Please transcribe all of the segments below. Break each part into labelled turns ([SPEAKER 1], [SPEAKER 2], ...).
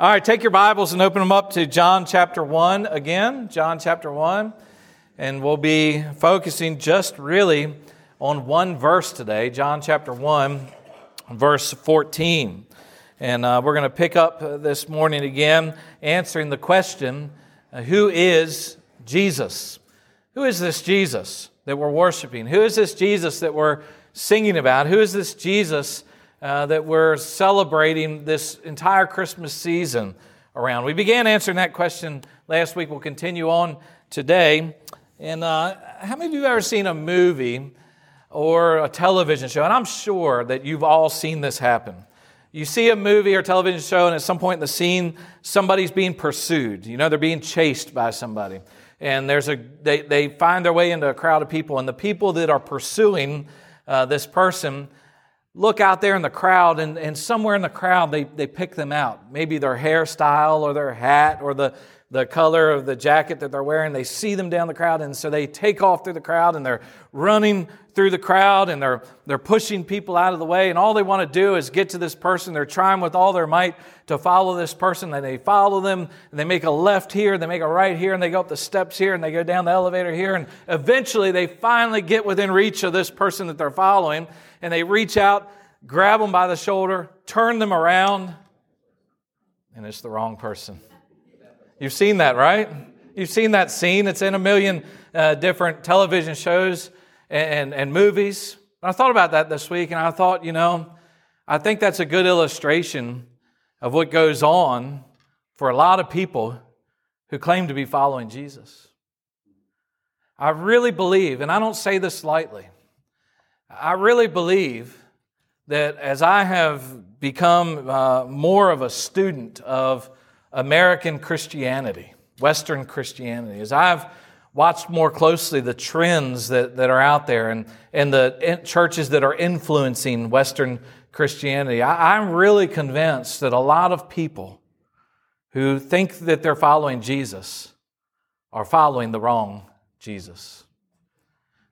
[SPEAKER 1] All right, take your Bibles and open them up to John chapter 1 again. John chapter 1. And we'll be focusing just really on one verse today, John chapter 1, verse 14. And uh, we're going to pick up this morning again answering the question uh, Who is Jesus? Who is this Jesus that we're worshiping? Who is this Jesus that we're singing about? Who is this Jesus? Uh, that we're celebrating this entire Christmas season around? We began answering that question last week. We'll continue on today. And uh, how many of you have ever seen a movie or a television show? And I'm sure that you've all seen this happen. You see a movie or television show, and at some point in the scene, somebody's being pursued. You know, they're being chased by somebody. And there's a, they, they find their way into a crowd of people, and the people that are pursuing uh, this person look out there in the crowd, and, and somewhere in the crowd, they, they pick them out. Maybe their hairstyle or their hat or the, the color of the jacket that they're wearing. They see them down the crowd, and so they take off through the crowd and they're running through the crowd and they're, they're pushing people out of the way. And all they want to do is get to this person. They're trying with all their might to follow this person. And they follow them and they make a left here, they make a right here, and they go up the steps here and they go down the elevator here. And eventually they finally get within reach of this person that they're following and they reach out, grab them by the shoulder, turn them around, and it's the wrong person. You've seen that, right? You've seen that scene. It's in a million uh, different television shows and, and movies. I thought about that this week, and I thought, you know, I think that's a good illustration of what goes on for a lot of people who claim to be following Jesus. I really believe, and I don't say this lightly, I really believe that as I have become uh, more of a student of American Christianity, Western Christianity, as I've watched more closely the trends that, that are out there and, and the churches that are influencing Western Christianity, I, I'm really convinced that a lot of people who think that they're following Jesus are following the wrong Jesus.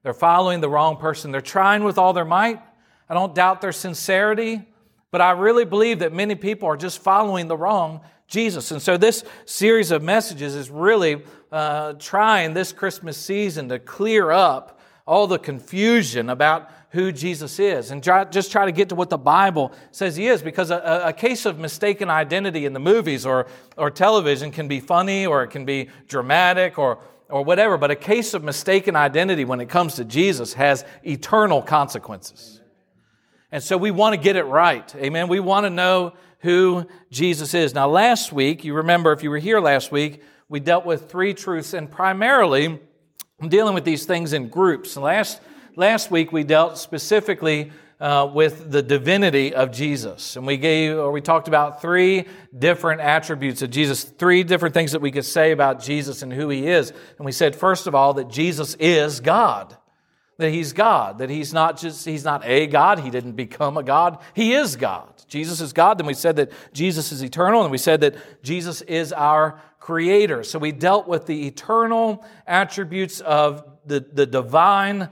[SPEAKER 1] They're following the wrong person. They're trying with all their might. I don't doubt their sincerity, but I really believe that many people are just following the wrong Jesus. And so this series of messages is really uh, trying this Christmas season to clear up all the confusion about who Jesus is and try, just try to get to what the Bible says he is because a, a, case of mistaken identity in the movies or, or television can be funny or it can be dramatic or or whatever, but a case of mistaken identity when it comes to Jesus has eternal consequences. And so we want to get it right. Amen. We want to know who Jesus is. Now, last week, you remember if you were here last week, we dealt with three truths, and primarily I'm dealing with these things in groups. Last, last week, we dealt specifically uh, with the divinity of Jesus. And we gave, or we talked about three different attributes of Jesus, three different things that we could say about Jesus and who he is. And we said, first of all, that Jesus is God. That he's God, that he's not just, he's not a God, he didn't become a God, he is God. Jesus is God. Then we said that Jesus is eternal, and we said that Jesus is our creator. So we dealt with the eternal attributes of the, the divine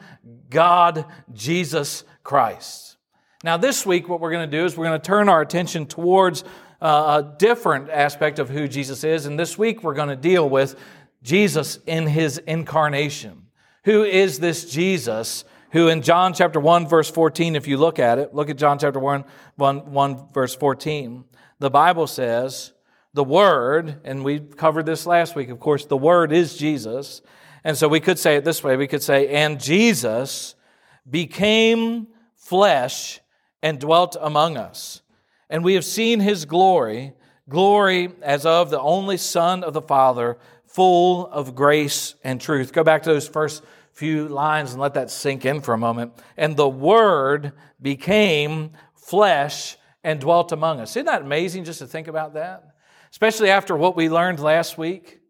[SPEAKER 1] God, Jesus Christ. Now, this week, what we're going to do is we're going to turn our attention towards uh, a different aspect of who Jesus is. And this week, we're going to deal with Jesus in his incarnation. Who is this Jesus who, in John chapter 1, verse 14, if you look at it, look at John chapter 1, 1, 1 verse 14, the Bible says, the Word, and we covered this last week, of course, the Word is Jesus. And so we could say it this way we could say, and Jesus became flesh and dwelt among us. And we have seen his glory, glory as of the only Son of the Father, full of grace and truth. Go back to those first few lines and let that sink in for a moment. And the Word became flesh and dwelt among us. Isn't that amazing just to think about that? Especially after what we learned last week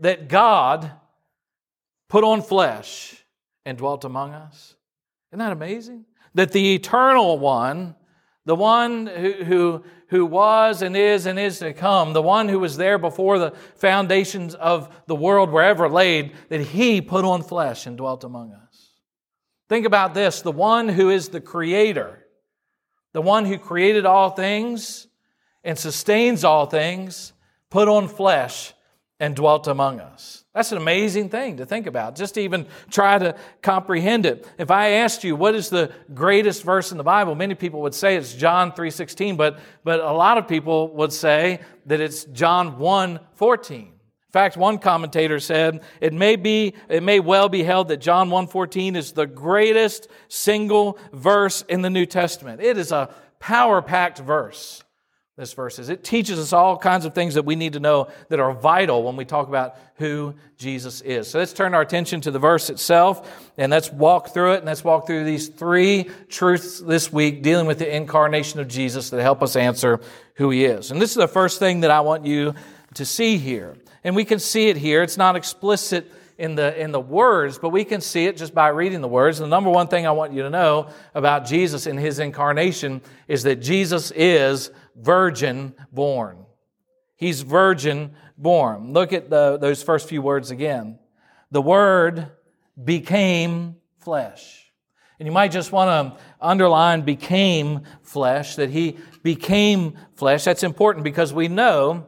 [SPEAKER 1] that God put on flesh and dwelt among us. Isn't that amazing? That the eternal one, the one who, who, who was and is and is to come, the one who was there before the foundations of the world were ever laid, that he put on flesh and dwelt among us. Think about this the one who is the creator, the one who created all things, and sustains all things, put on flesh and dwelt among us. That's an amazing thing to think about, just to even try to comprehend it. If I asked you what is the greatest verse in the Bible, many people would say it's John 3:16, but but a lot of people would say that it's John 1:14. In fact, one commentator said it may be it may well be held that John 1:14 is the greatest single verse in the New Testament. It is a power-packed verse this verse is. It teaches us all kinds of things that we need to know that are vital when we talk about who Jesus is. So let's turn our attention to the verse itself and let's walk through it and let's walk through these three truths this week dealing with the incarnation of Jesus that help us answer who he is. And this is the first thing that I want you to see here. And we can see it here. It's not explicit in the, in the words, but we can see it just by reading the words. And the number one thing I want you to know about Jesus in his incarnation is that Jesus is virgin born. He's virgin born. Look at the, those first few words again. The Word became flesh. And you might just want to underline became flesh, that He became flesh. That's important because we know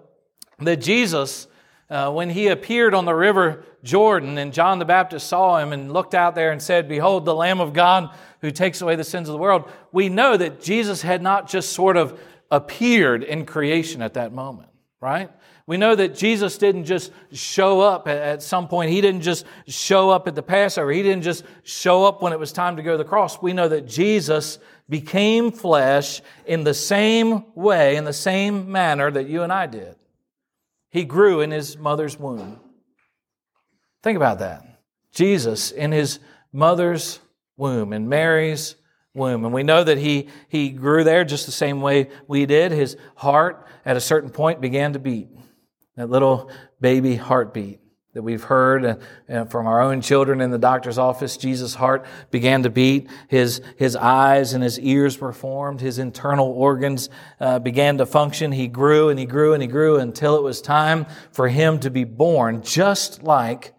[SPEAKER 1] that Jesus, uh, when He appeared on the river Jordan and John the Baptist saw Him and looked out there and said, Behold, the Lamb of God who takes away the sins of the world, we know that Jesus had not just sort of appeared in creation at that moment, right? We know that Jesus didn't just show up at some point. He didn't just show up at the Passover. He didn't just show up when it was time to go to the cross. We know that Jesus became flesh in the same way, in the same manner that you and I did. He grew in his mother's womb. Think about that. Jesus in his mother's womb, in Mary's womb. And we know that he, he grew there just the same way we did. His heart at a certain point began to beat. That little baby heartbeat that we've heard from our own children in the doctor's office. Jesus' heart began to beat. His, his eyes and his ears were formed. His internal organs uh, began to function. He grew and he grew and he grew until it was time for him to be born, just like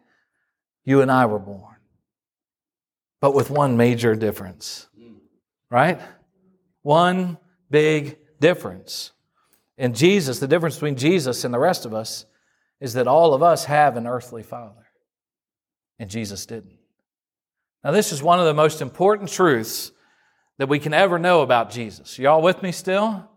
[SPEAKER 1] you and I were born. But with one major difference right? One big difference. In Jesus, the difference between Jesus and the rest of us is that all of us have an earthly father, and Jesus didn't. Now, this is one of the most important truths that we can ever know about Jesus. Y'all with me still?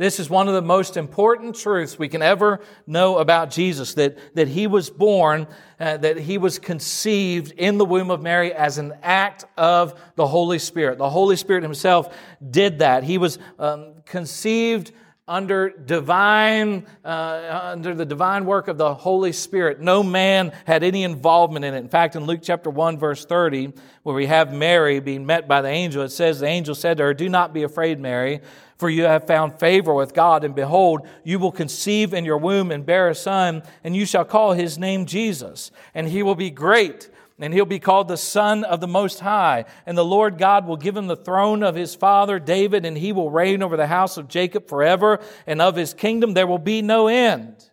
[SPEAKER 1] This is one of the most important truths we can ever know about Jesus that, that he was born, uh, that he was conceived in the womb of Mary as an act of the Holy Spirit. The Holy Spirit himself did that. He was um, conceived under divine, uh, under the divine work of the Holy Spirit. No man had any involvement in it. In fact, in Luke chapter 1, verse 30, where we have Mary being met by the angel, it says, The angel said to her, Do not be afraid, Mary for you have found favor with God, and behold, you will conceive in your womb and bear a son, and you shall call his name Jesus. And he will be great, and he'll be called the Son of the Most High. And the Lord God will give him the throne of his father David, and he will reign over the house of Jacob forever, and of his kingdom there will be no end.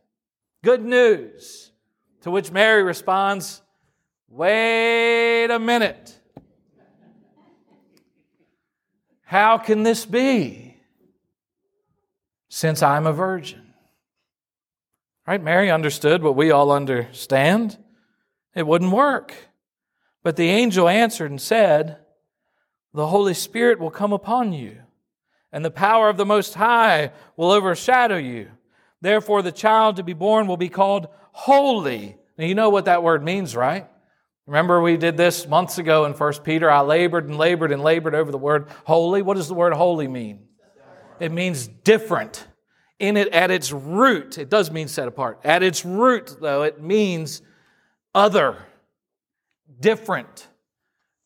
[SPEAKER 1] Good news. To which Mary responds, Wait a minute. How can this be? Since I'm a virgin. Right? Mary understood what we all understand. It wouldn't work. But the angel answered and said, The Holy Spirit will come upon you, and the power of the Most High will overshadow you. Therefore, the child to be born will be called holy. Now, you know what that word means, right? Remember, we did this months ago in 1 Peter. I labored and labored and labored over the word holy. What does the word holy mean? It means different. In it, at its root, it does mean set apart. At its root, though, it means other, different.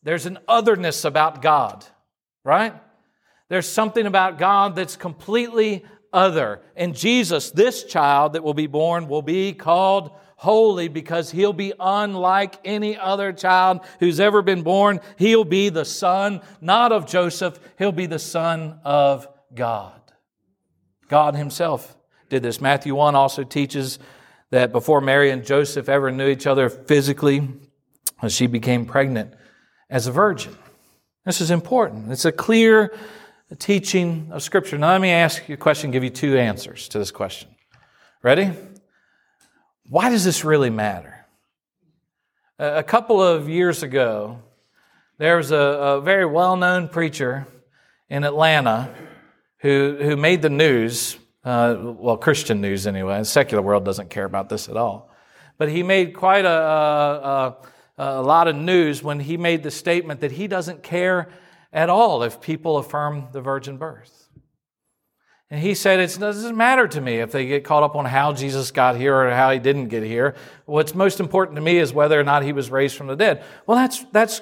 [SPEAKER 1] There's an otherness about God, right? There's something about God that's completely other. And Jesus, this child that will be born, will be called holy because he'll be unlike any other child who's ever been born. He'll be the son, not of Joseph, he'll be the son of God. God Himself did this. Matthew 1 also teaches that before Mary and Joseph ever knew each other physically, she became pregnant as a virgin. This is important. It's a clear teaching of Scripture. Now, let me ask you a question, give you two answers to this question. Ready? Why does this really matter? A couple of years ago, there was a, a very well known preacher in Atlanta who, who made the news, uh, well, Christian news anyway. The secular world doesn't care about this at all. But he made quite a, a, a lot of news when he made the statement that he doesn't care at all if people affirm the virgin birth. And he said, It doesn't matter to me if they get caught up on how Jesus got here or how he didn't get here. What's most important to me is whether or not he was raised from the dead. Well, that's, that's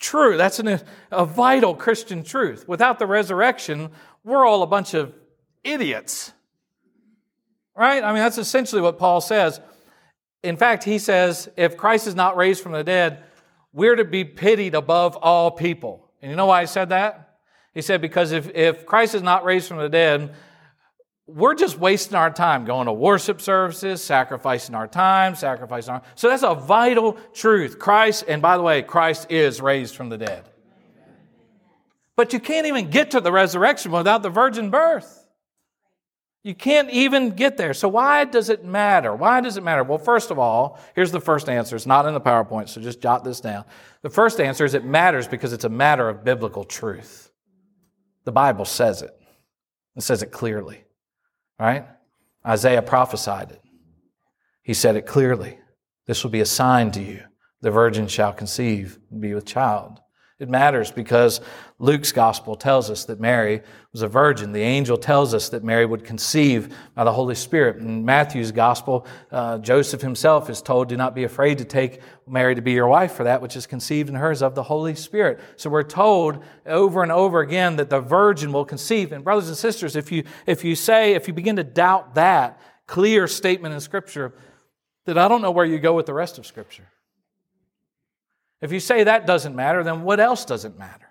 [SPEAKER 1] true. That's an, a vital Christian truth. Without the resurrection, we're all a bunch of idiots. Right? I mean, that's essentially what Paul says. In fact, he says, if Christ is not raised from the dead, we're to be pitied above all people. And you know why he said that? He said, because if, if Christ is not raised from the dead, we're just wasting our time going to worship services, sacrificing our time, sacrificing our. So that's a vital truth. Christ, and by the way, Christ is raised from the dead. But you can't even get to the resurrection without the virgin birth. You can't even get there. So why does it matter? Why does it matter? Well, first of all, here's the first answer. It's not in the PowerPoint, so just jot this down. The first answer is it matters because it's a matter of biblical truth. The Bible says it. It says it clearly. Right? Isaiah prophesied it. He said it clearly. This will be a sign to you. The virgin shall conceive and be with child. It matters because Luke's gospel tells us that Mary was a virgin. The angel tells us that Mary would conceive by the Holy Spirit. In Matthew's gospel, uh, Joseph himself is told, Do not be afraid to take Mary to be your wife, for that which is conceived in her is of the Holy Spirit. So we're told over and over again that the virgin will conceive. And brothers and sisters, if you, if you say, if you begin to doubt that clear statement in Scripture, then I don't know where you go with the rest of Scripture. If you say that doesn't matter, then what else doesn't matter?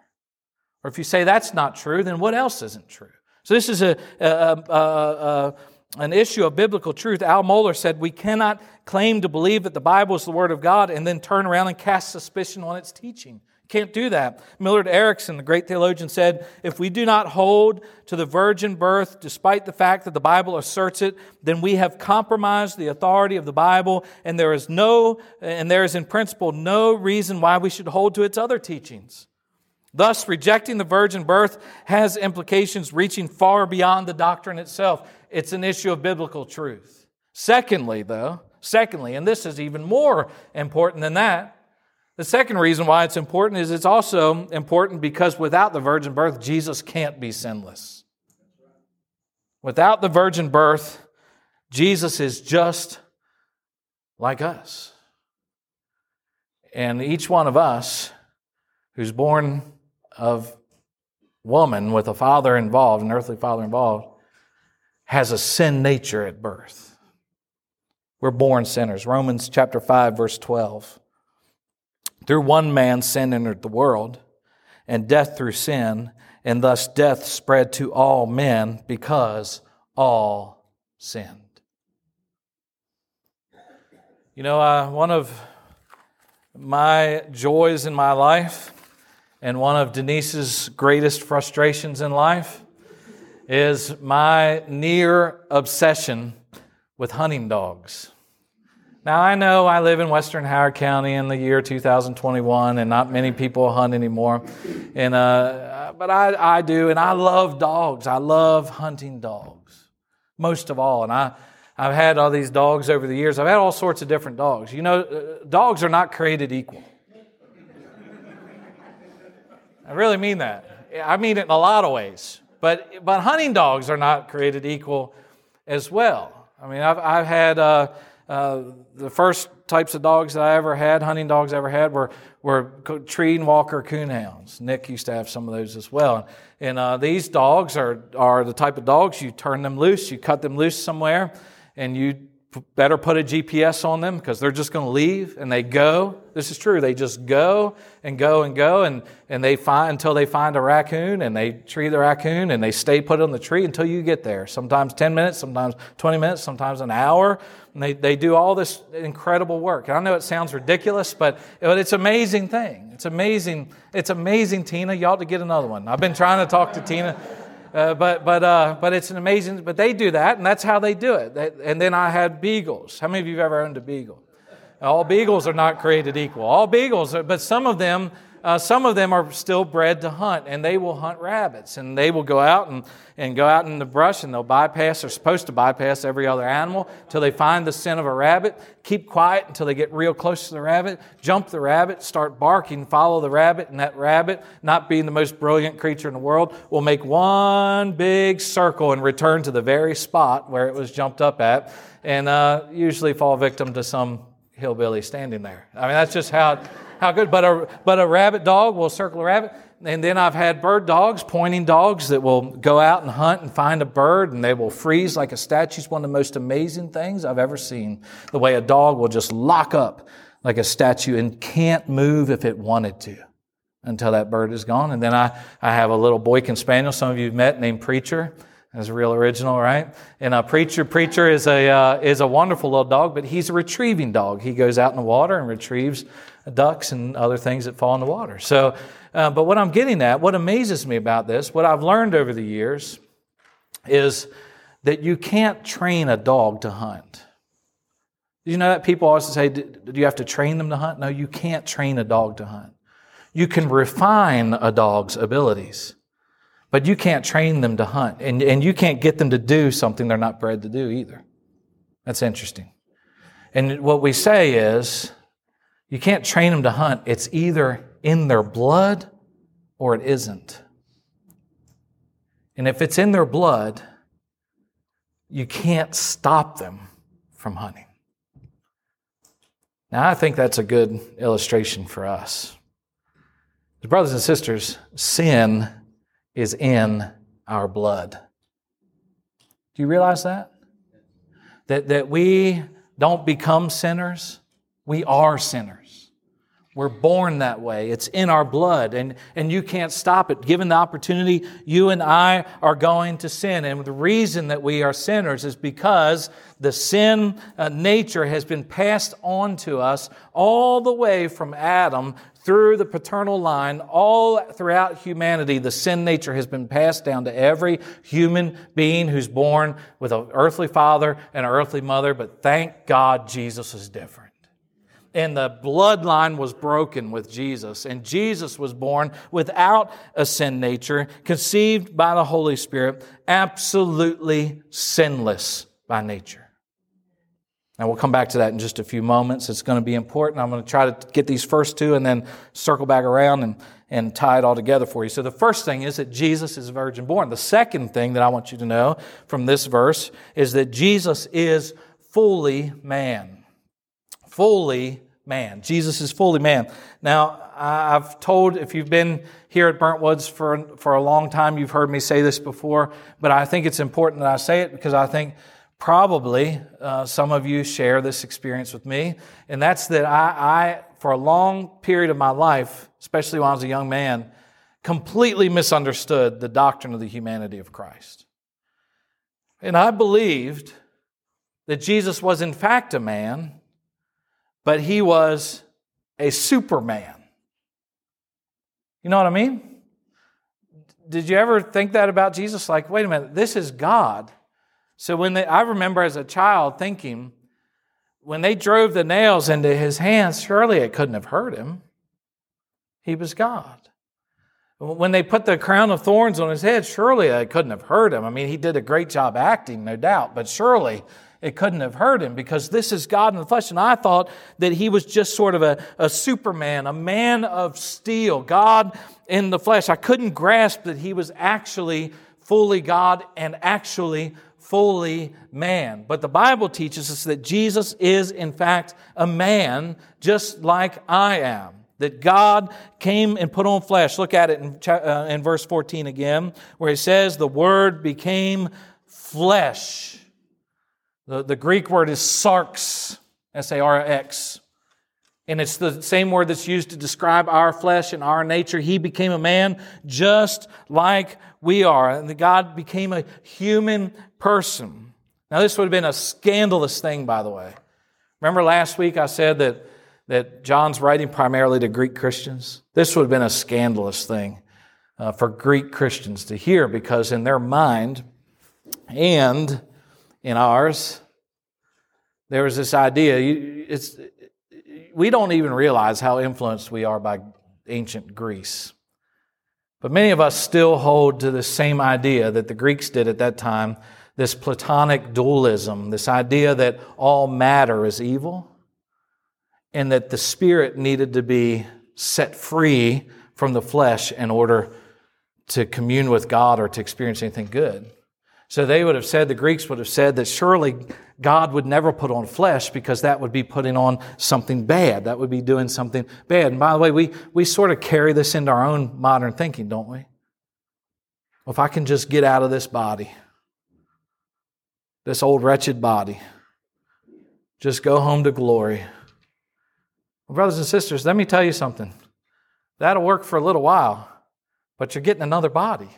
[SPEAKER 1] Or if you say that's not true, then what else isn't true? So this is a, a, a, a an issue of biblical truth. Al Mohler said we cannot claim to believe that the Bible is the Word of God and then turn around and cast suspicion on its teaching. Can't do that. Millard Erickson, the great theologian, said if we do not hold to the virgin birth, despite the fact that the Bible asserts it, then we have compromised the authority of the Bible, and there is no, and there is in principle no reason why we should hold to its other teachings. Thus, rejecting the virgin birth has implications reaching far beyond the doctrine itself. It's an issue of biblical truth. Secondly, though, secondly, and this is even more important than that, the second reason why it's important is it's also important because without the virgin birth, Jesus can't be sinless. Without the virgin birth, Jesus is just like us. And each one of us who's born of woman with a father involved, an earthly father involved, has a sin nature at birth. We're born sinners. Romans chapter 5 verse 12. Through one man, sin entered the world, and death through sin, and thus death spread to all men because all sinned. You know, uh, one of my joys in my life and one of Denise's greatest frustrations in life is my near obsession with hunting dogs. Now, I know I live in Western Howard County in the year 2021, and not many people hunt anymore. And, uh, but I, I do, and I love dogs. I love hunting dogs, most of all. And I, I've had all these dogs over the years. I've had all sorts of different dogs. You know, uh, dogs are not created equal. I really mean that. I mean it in a lot of ways. But, but hunting dogs are not created equal as well. I mean, I've, I've had. Uh, uh, the first types of dogs that I ever had, hunting dogs I ever had, were, were Treeing Walker coonhounds. Nick used to have some of those as well. And uh, these dogs are, are the type of dogs you turn them loose, you cut them loose somewhere, and you better put a GPS on them because they're just going to leave and they go. This is true. They just go and go and go and, and they find until they find a raccoon and they tree the raccoon and they stay put on the tree until you get there. Sometimes 10 minutes, sometimes 20 minutes, sometimes an hour. And they, they do all this incredible work. And I know it sounds ridiculous, but, but it's an amazing thing. It's amazing. It's amazing, Tina. You ought to get another one. I've been trying to talk to Tina. Uh, but but uh, but it's an amazing. But they do that, and that's how they do it. They, and then I had beagles. How many of you have ever owned a beagle? All beagles are not created equal. All beagles, are, but some of them uh, some of them are still bred to hunt, and they will hunt rabbits. And they will go out and, and go out in the brush, and they'll bypass, they're supposed to bypass every other animal till they find the scent of a rabbit. Keep quiet until they get real close to the rabbit. Jump the rabbit, start barking, follow the rabbit, and that rabbit, not being the most brilliant creature in the world, will make one big circle and return to the very spot where it was jumped up at, and uh, usually fall victim to some hillbilly standing there. I mean, that's just how. It, how good. But a, but a rabbit dog will circle a rabbit. And then I've had bird dogs, pointing dogs that will go out and hunt and find a bird and they will freeze like a statue. It's one of the most amazing things I've ever seen. The way a dog will just lock up like a statue and can't move if it wanted to until that bird is gone. And then I, I have a little Boykin Spaniel, some of you have met, named Preacher. That's a real original, right? And a preacher, preacher is a uh, is a wonderful little dog, but he's a retrieving dog. He goes out in the water and retrieves ducks and other things that fall in the water. So, uh, but what I'm getting at, what amazes me about this, what I've learned over the years, is that you can't train a dog to hunt. You know that people always say, do you have to train them to hunt? No, you can't train a dog to hunt. You can refine a dog's abilities, but you can't train them to hunt. And, and you can't get them to do something they're not bred to do either. That's interesting. And what we say is, you can't train them to hunt. It's either in their blood or it isn't. And if it's in their blood, you can't stop them from hunting. Now, I think that's a good illustration for us. Brothers and sisters, sin is in our blood. Do you realize that? That, that we don't become sinners, we are sinners. We're born that way. It's in our blood, and, and you can't stop it. Given the opportunity, you and I are going to sin. And the reason that we are sinners is because the sin uh, nature has been passed on to us all the way from Adam through the paternal line, all throughout humanity. The sin nature has been passed down to every human being who's born with an earthly father and an earthly mother. But thank God Jesus is different and the bloodline was broken with Jesus. And Jesus was born without a sin nature, conceived by the Holy Spirit, absolutely sinless by nature. Now, we'll come back to that in just a few moments. It's going to be important. I'm going to try to get these first two and then circle back around and, and tie it all together for you. So, the first thing is that Jesus is virgin born. The second thing that I want you to know from this verse is that Jesus is fully man fully man. Jesus is fully man. Now, I've told, if you've been here at Burnt Woods for, for a long time, you've heard me say this before, but I think it's important that I say it because I think probably uh, some of you share this experience with me. And that's that I, I, for a long period of my life, especially when I was a young man, completely misunderstood the doctrine of the humanity of Christ. And I believed that Jesus was in fact a man but he was a superman. You know what I mean? Did you ever think that about Jesus? Like, wait a minute, this is God. So when they, I remember as a child thinking, when they drove the nails into his hands, surely it couldn't have hurt him. He was God. When they put the crown of thorns on his head, surely it couldn't have hurt him. I mean, he did a great job acting, no doubt, but surely it couldn't have hurt him because this is God in the flesh. And I thought that he was just sort of a, a superman, a man of steel, God in the flesh. I couldn't grasp that he was actually fully God and actually fully man. But the Bible teaches us that Jesus is, in fact, a man just like I am. That God came and put on flesh. Look at it in, uh, in verse 14 again, where he says, The Word became flesh the, the Greek word is sarx, S A R X. And it's the same word that's used to describe our flesh and our nature. He became a man just like we are. And God became a human person. Now, this would have been a scandalous thing, by the way. Remember last week I said that, that John's writing primarily to Greek Christians? This would have been a scandalous thing uh, for Greek Christians to hear because, in their mind and in ours, there was this idea. It's, we don't even realize how influenced we are by ancient Greece. But many of us still hold to the same idea that the Greeks did at that time this Platonic dualism, this idea that all matter is evil, and that the spirit needed to be set free from the flesh in order to commune with God or to experience anything good. So they would have said, the Greeks would have said that surely God would never put on flesh because that would be putting on something bad. That would be doing something bad. And by the way, we, we sort of carry this into our own modern thinking, don't we? Well, if I can just get out of this body, this old wretched body, just go home to glory. Well, brothers and sisters, let me tell you something. That'll work for a little while, but you're getting another body.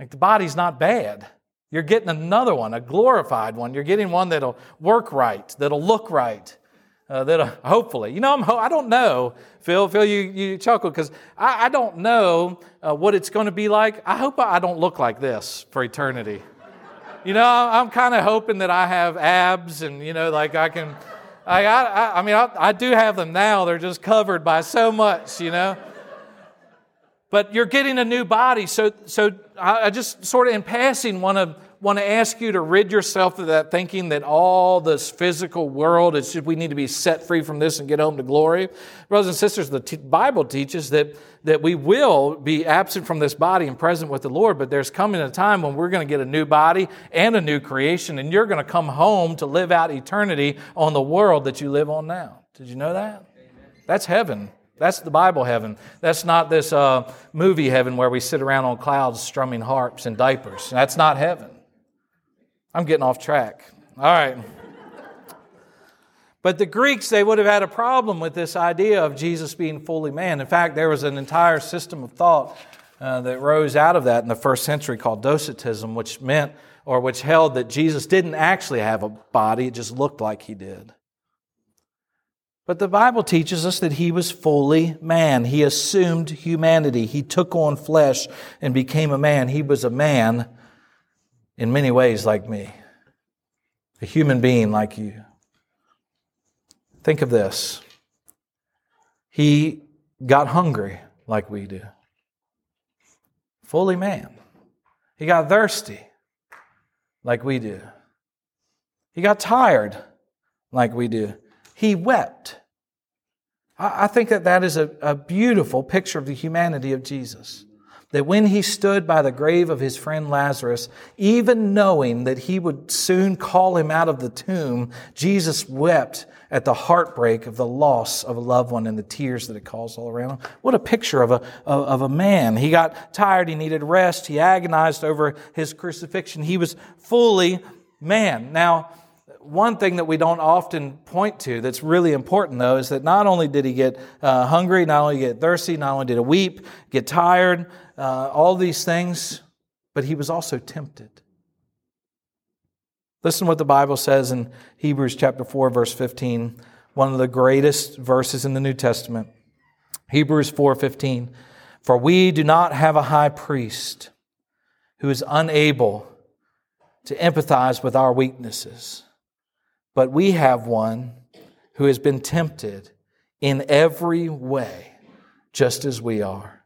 [SPEAKER 1] Like the body's not bad. You're getting another one, a glorified one. You're getting one that'll work right, that'll look right, uh, that'll hopefully. You know, I'm, I don't know, Phil. Phil, you, you chuckle because I, I, don't know uh, what it's going to be like. I hope I don't look like this for eternity. you know, I'm kind of hoping that I have abs and, you know, like I can. I, I, I mean, I, I do have them now. They're just covered by so much, you know but you're getting a new body. So, so I just sort of in passing want to want to ask you to rid yourself of that thinking that all this physical world is just, we need to be set free from this and get home to glory. Brothers and sisters, the t- Bible teaches that that we will be absent from this body and present with the Lord, but there's coming a time when we're going to get a new body and a new creation, and you're going to come home to live out eternity on the world that you live on now. Did you know that? Amen. That's heaven. That's the Bible heaven. That's not this uh, movie heaven where we sit around on clouds strumming harps and diapers. That's not heaven. I'm getting off track. All right. But the Greeks, they would have had a problem with this idea of Jesus being fully man. In fact, there was an entire system of thought uh, that rose out of that in the first century called Docetism, which meant or which held that Jesus didn't actually have a body, it just looked like he did. But the Bible teaches us that he was fully man. He assumed humanity. He took on flesh and became a man. He was a man in many ways like me, a human being like you. Think of this. He got hungry like we do, fully man. He got thirsty like we do. He got tired like we do he wept. I think that that is a, a, beautiful picture of the humanity of Jesus. That when he stood by the grave of his friend Lazarus, even knowing that he would soon call him out of the tomb, Jesus wept at the heartbreak of the loss of a loved one and the tears that it caused all around him. What a picture of a, of, a man. He got tired, he needed rest, he agonized over his crucifixion. He was fully man. Now, one thing that we don't often point to that's really important, though, is that not only did he get uh, hungry, not only get thirsty, not only did he weep, get tired, uh, all these things, but he was also tempted. Listen to what the Bible says in Hebrews chapter 4, verse 15, one of the greatest verses in the New Testament. Hebrews 4:15 For we do not have a high priest who is unable to empathize with our weaknesses but we have one who has been tempted in every way, just as we are,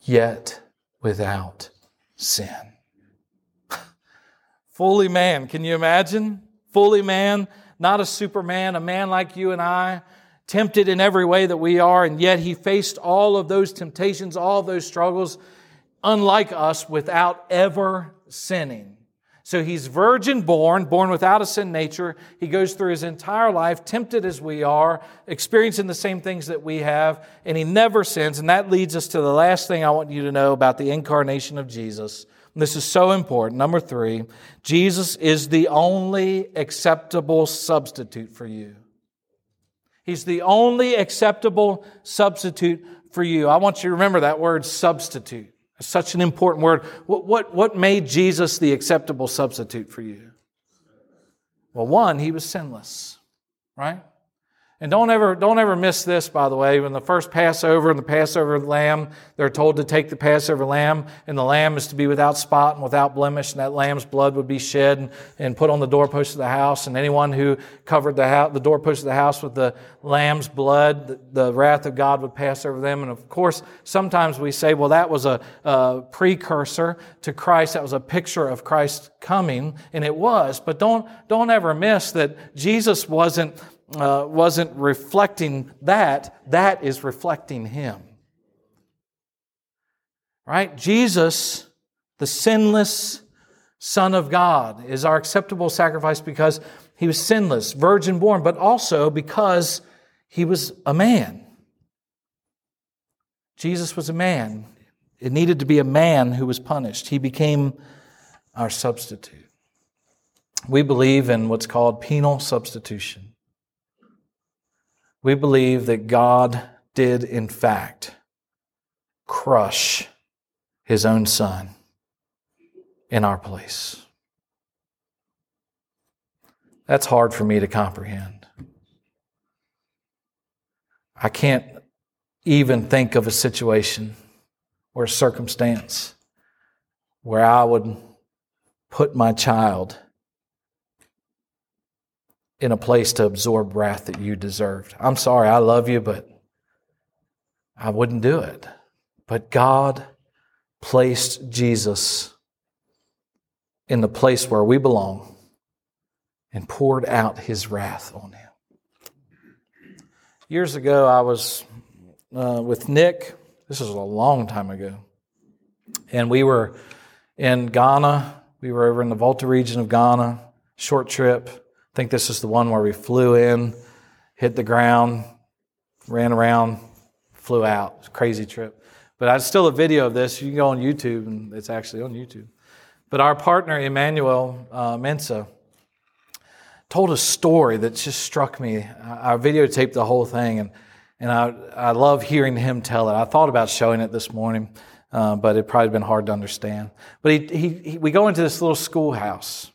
[SPEAKER 1] yet without sin. Fully man, can you imagine? Fully man, not a superman, a man like you and I, tempted in every way that we are, and yet he faced all of those temptations, all those struggles, unlike us, without ever sinning. So he's virgin born, born without a sin nature. He goes through his entire life, tempted as we are, experiencing the same things that we have, and he never sins. And that leads us to the last thing I want you to know about the incarnation of Jesus. And this is so important. Number three, Jesus is the only acceptable substitute for you. He's the only acceptable substitute for you. I want you to remember that word substitute. Such an important word. What, what, what made Jesus the acceptable substitute for you? Well, one, he was sinless, right? And don't ever, don't ever miss this, by the way. When the first Passover and the Passover lamb, they're told to take the Passover lamb, and the lamb is to be without spot and without blemish, and that lamb's blood would be shed and, and put on the doorpost of the house. And anyone who covered the, house, the doorpost of the house with the lamb's blood, the, the, wrath of God would pass over them. And of course, sometimes we say, well, that was a, a precursor to Christ. That was a picture of Christ coming, and it was. But don't, don't ever miss that Jesus wasn't uh, wasn't reflecting that, that is reflecting Him. Right? Jesus, the sinless Son of God, is our acceptable sacrifice because He was sinless, virgin born, but also because He was a man. Jesus was a man. It needed to be a man who was punished. He became our substitute. We believe in what's called penal substitution we believe that God did, in fact, crush his own son in our place. That's hard for me to comprehend. I can't even think of a situation or a circumstance where I would put my child in a place to absorb wrath that you deserved. I'm sorry, I love you, but I wouldn't do it. But God placed Jesus in the place where we belong and poured out his wrath on him. Years ago, I was uh, with Nick. This is a long time ago. And we were in Ghana. We were over in the Volta region of Ghana, short trip think this is the one where we flew in, hit the ground, ran around, flew out. It was a crazy trip. But I still a video of this. You can go on YouTube, and it's actually on YouTube. But our partner, Emmanuel uh, Mensah, told a story that just struck me. I videotaped the whole thing, and, and I, I love hearing him tell it. I thought about showing it this morning, uh, but it probably been hard to understand. But he, he, he, we go into this little schoolhouse,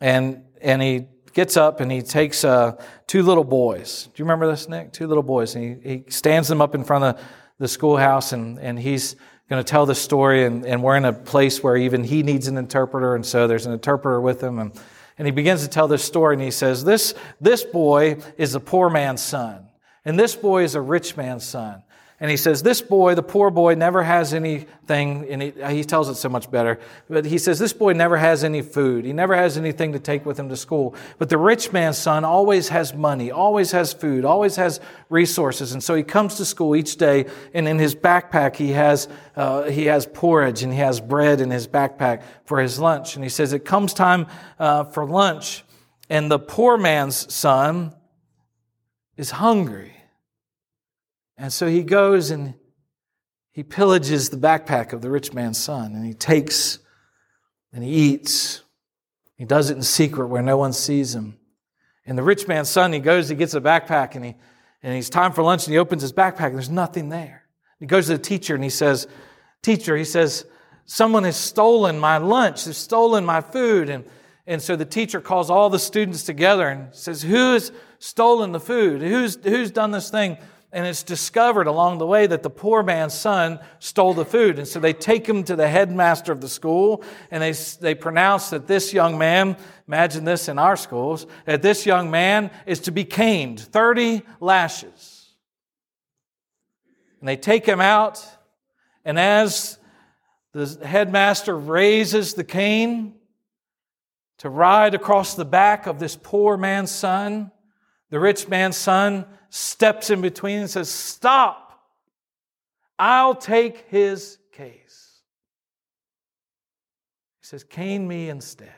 [SPEAKER 1] and, and he gets up and he takes uh, two little boys. Do you remember this, Nick? Two little boys. And he, he stands them up in front of the schoolhouse and, and he's going to tell the story. And, and we're in a place where even he needs an interpreter. And so there's an interpreter with him. And, and he begins to tell this story and he says, this, this boy is a poor man's son. And this boy is a rich man's son. And he says, This boy, the poor boy, never has anything, and he, he, tells it so much better. But he says, This boy never has any food. He never has anything to take with him to school. But the rich man's son always has money, always has food, always has resources. And so he comes to school each day, and in his backpack, he has, uh, he has porridge and he has bread in his backpack for his lunch. And he says, It comes time uh, for lunch, and the poor man's son is hungry. And so he goes and he pillages the backpack of the rich man's son and he takes and he eats. He does it in secret where no one sees him. And the rich man's son, he goes, he gets a backpack and he and he's time for lunch and he opens his backpack and there's nothing there. He goes to the teacher and he says, Teacher, he says, someone has stolen my lunch, they've stolen my food. And, and so the teacher calls all the students together and says, Who has stolen the food? Who's, who's done this thing? And it's discovered along the way that the poor man's son stole the food. And so they take him to the headmaster of the school and they, they pronounce that this young man, imagine this in our schools, that this young man is to be caned 30 lashes. And they take him out, and as the headmaster raises the cane to ride across the back of this poor man's son, the rich man's son steps in between and says, Stop! I'll take his case. He says, Cane me instead.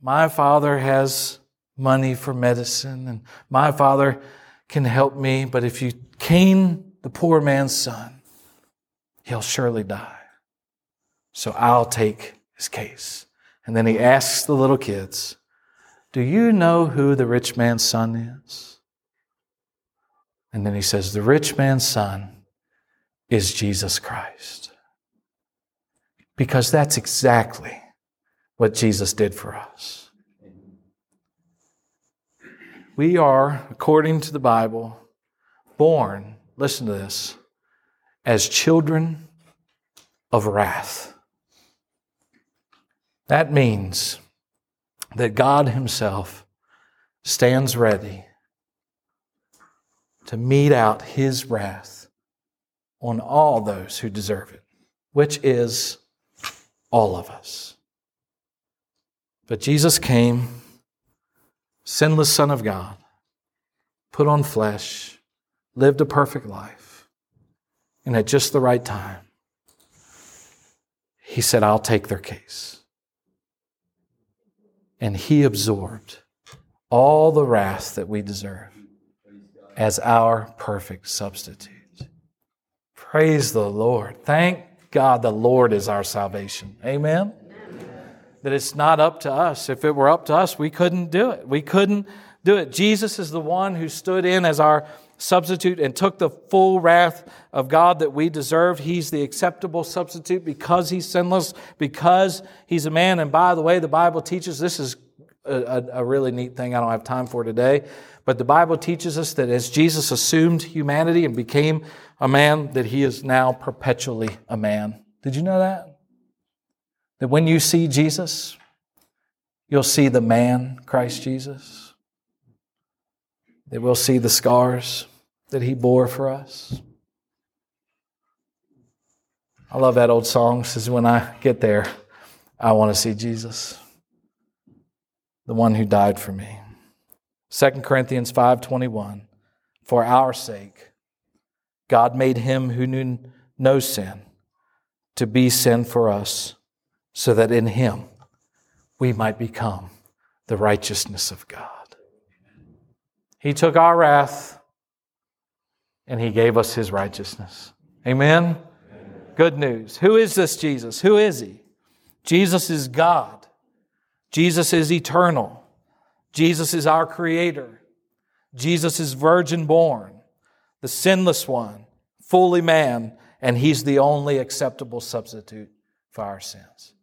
[SPEAKER 1] My father has money for medicine, and my father can help me, but if you cane the poor man's son, he'll surely die. So I'll take his case. And then he asks the little kids, do you know who the rich man's son is? And then he says, The rich man's son is Jesus Christ. Because that's exactly what Jesus did for us. We are, according to the Bible, born, listen to this, as children of wrath. That means that God Himself stands ready to mete out His wrath on all those who deserve it, which is all of us. But Jesus came, sinless Son of God, put on flesh, lived a perfect life, and at just the right time, He said, I'll take their case. And He absorbed all the wrath that we deserve as our perfect substitute. Praise the Lord. Thank God the Lord is our salvation. Amen? That it's not up to us. If it were up to us, we couldn't do it. We couldn't do it. Jesus is the one who stood in as our substitute and took the full wrath of God that we deserved. He's the acceptable substitute because he's sinless, because he's a man. And by the way, the Bible teaches this is a, a, really neat thing I don't have time for today. But the Bible teaches us that as Jesus assumed humanity and became a man, that he is now perpetually a man. Did you know that? That when you see Jesus, you'll see the man, Christ Jesus. That we'll see the scars that he bore for us. I love that old song. Says, when I get there, I want to see Jesus, the one who died for me. 2 Corinthians 5:21 For our sake God made him who knew no sin to be sin for us so that in him we might become the righteousness of God. He took our wrath and he gave us his righteousness. Amen. Amen. Good news. Who is this Jesus? Who is he? Jesus is God. Jesus is eternal. Jesus is our creator. Jesus is virgin born, the sinless one, fully man, and he's the only acceptable substitute for our sins.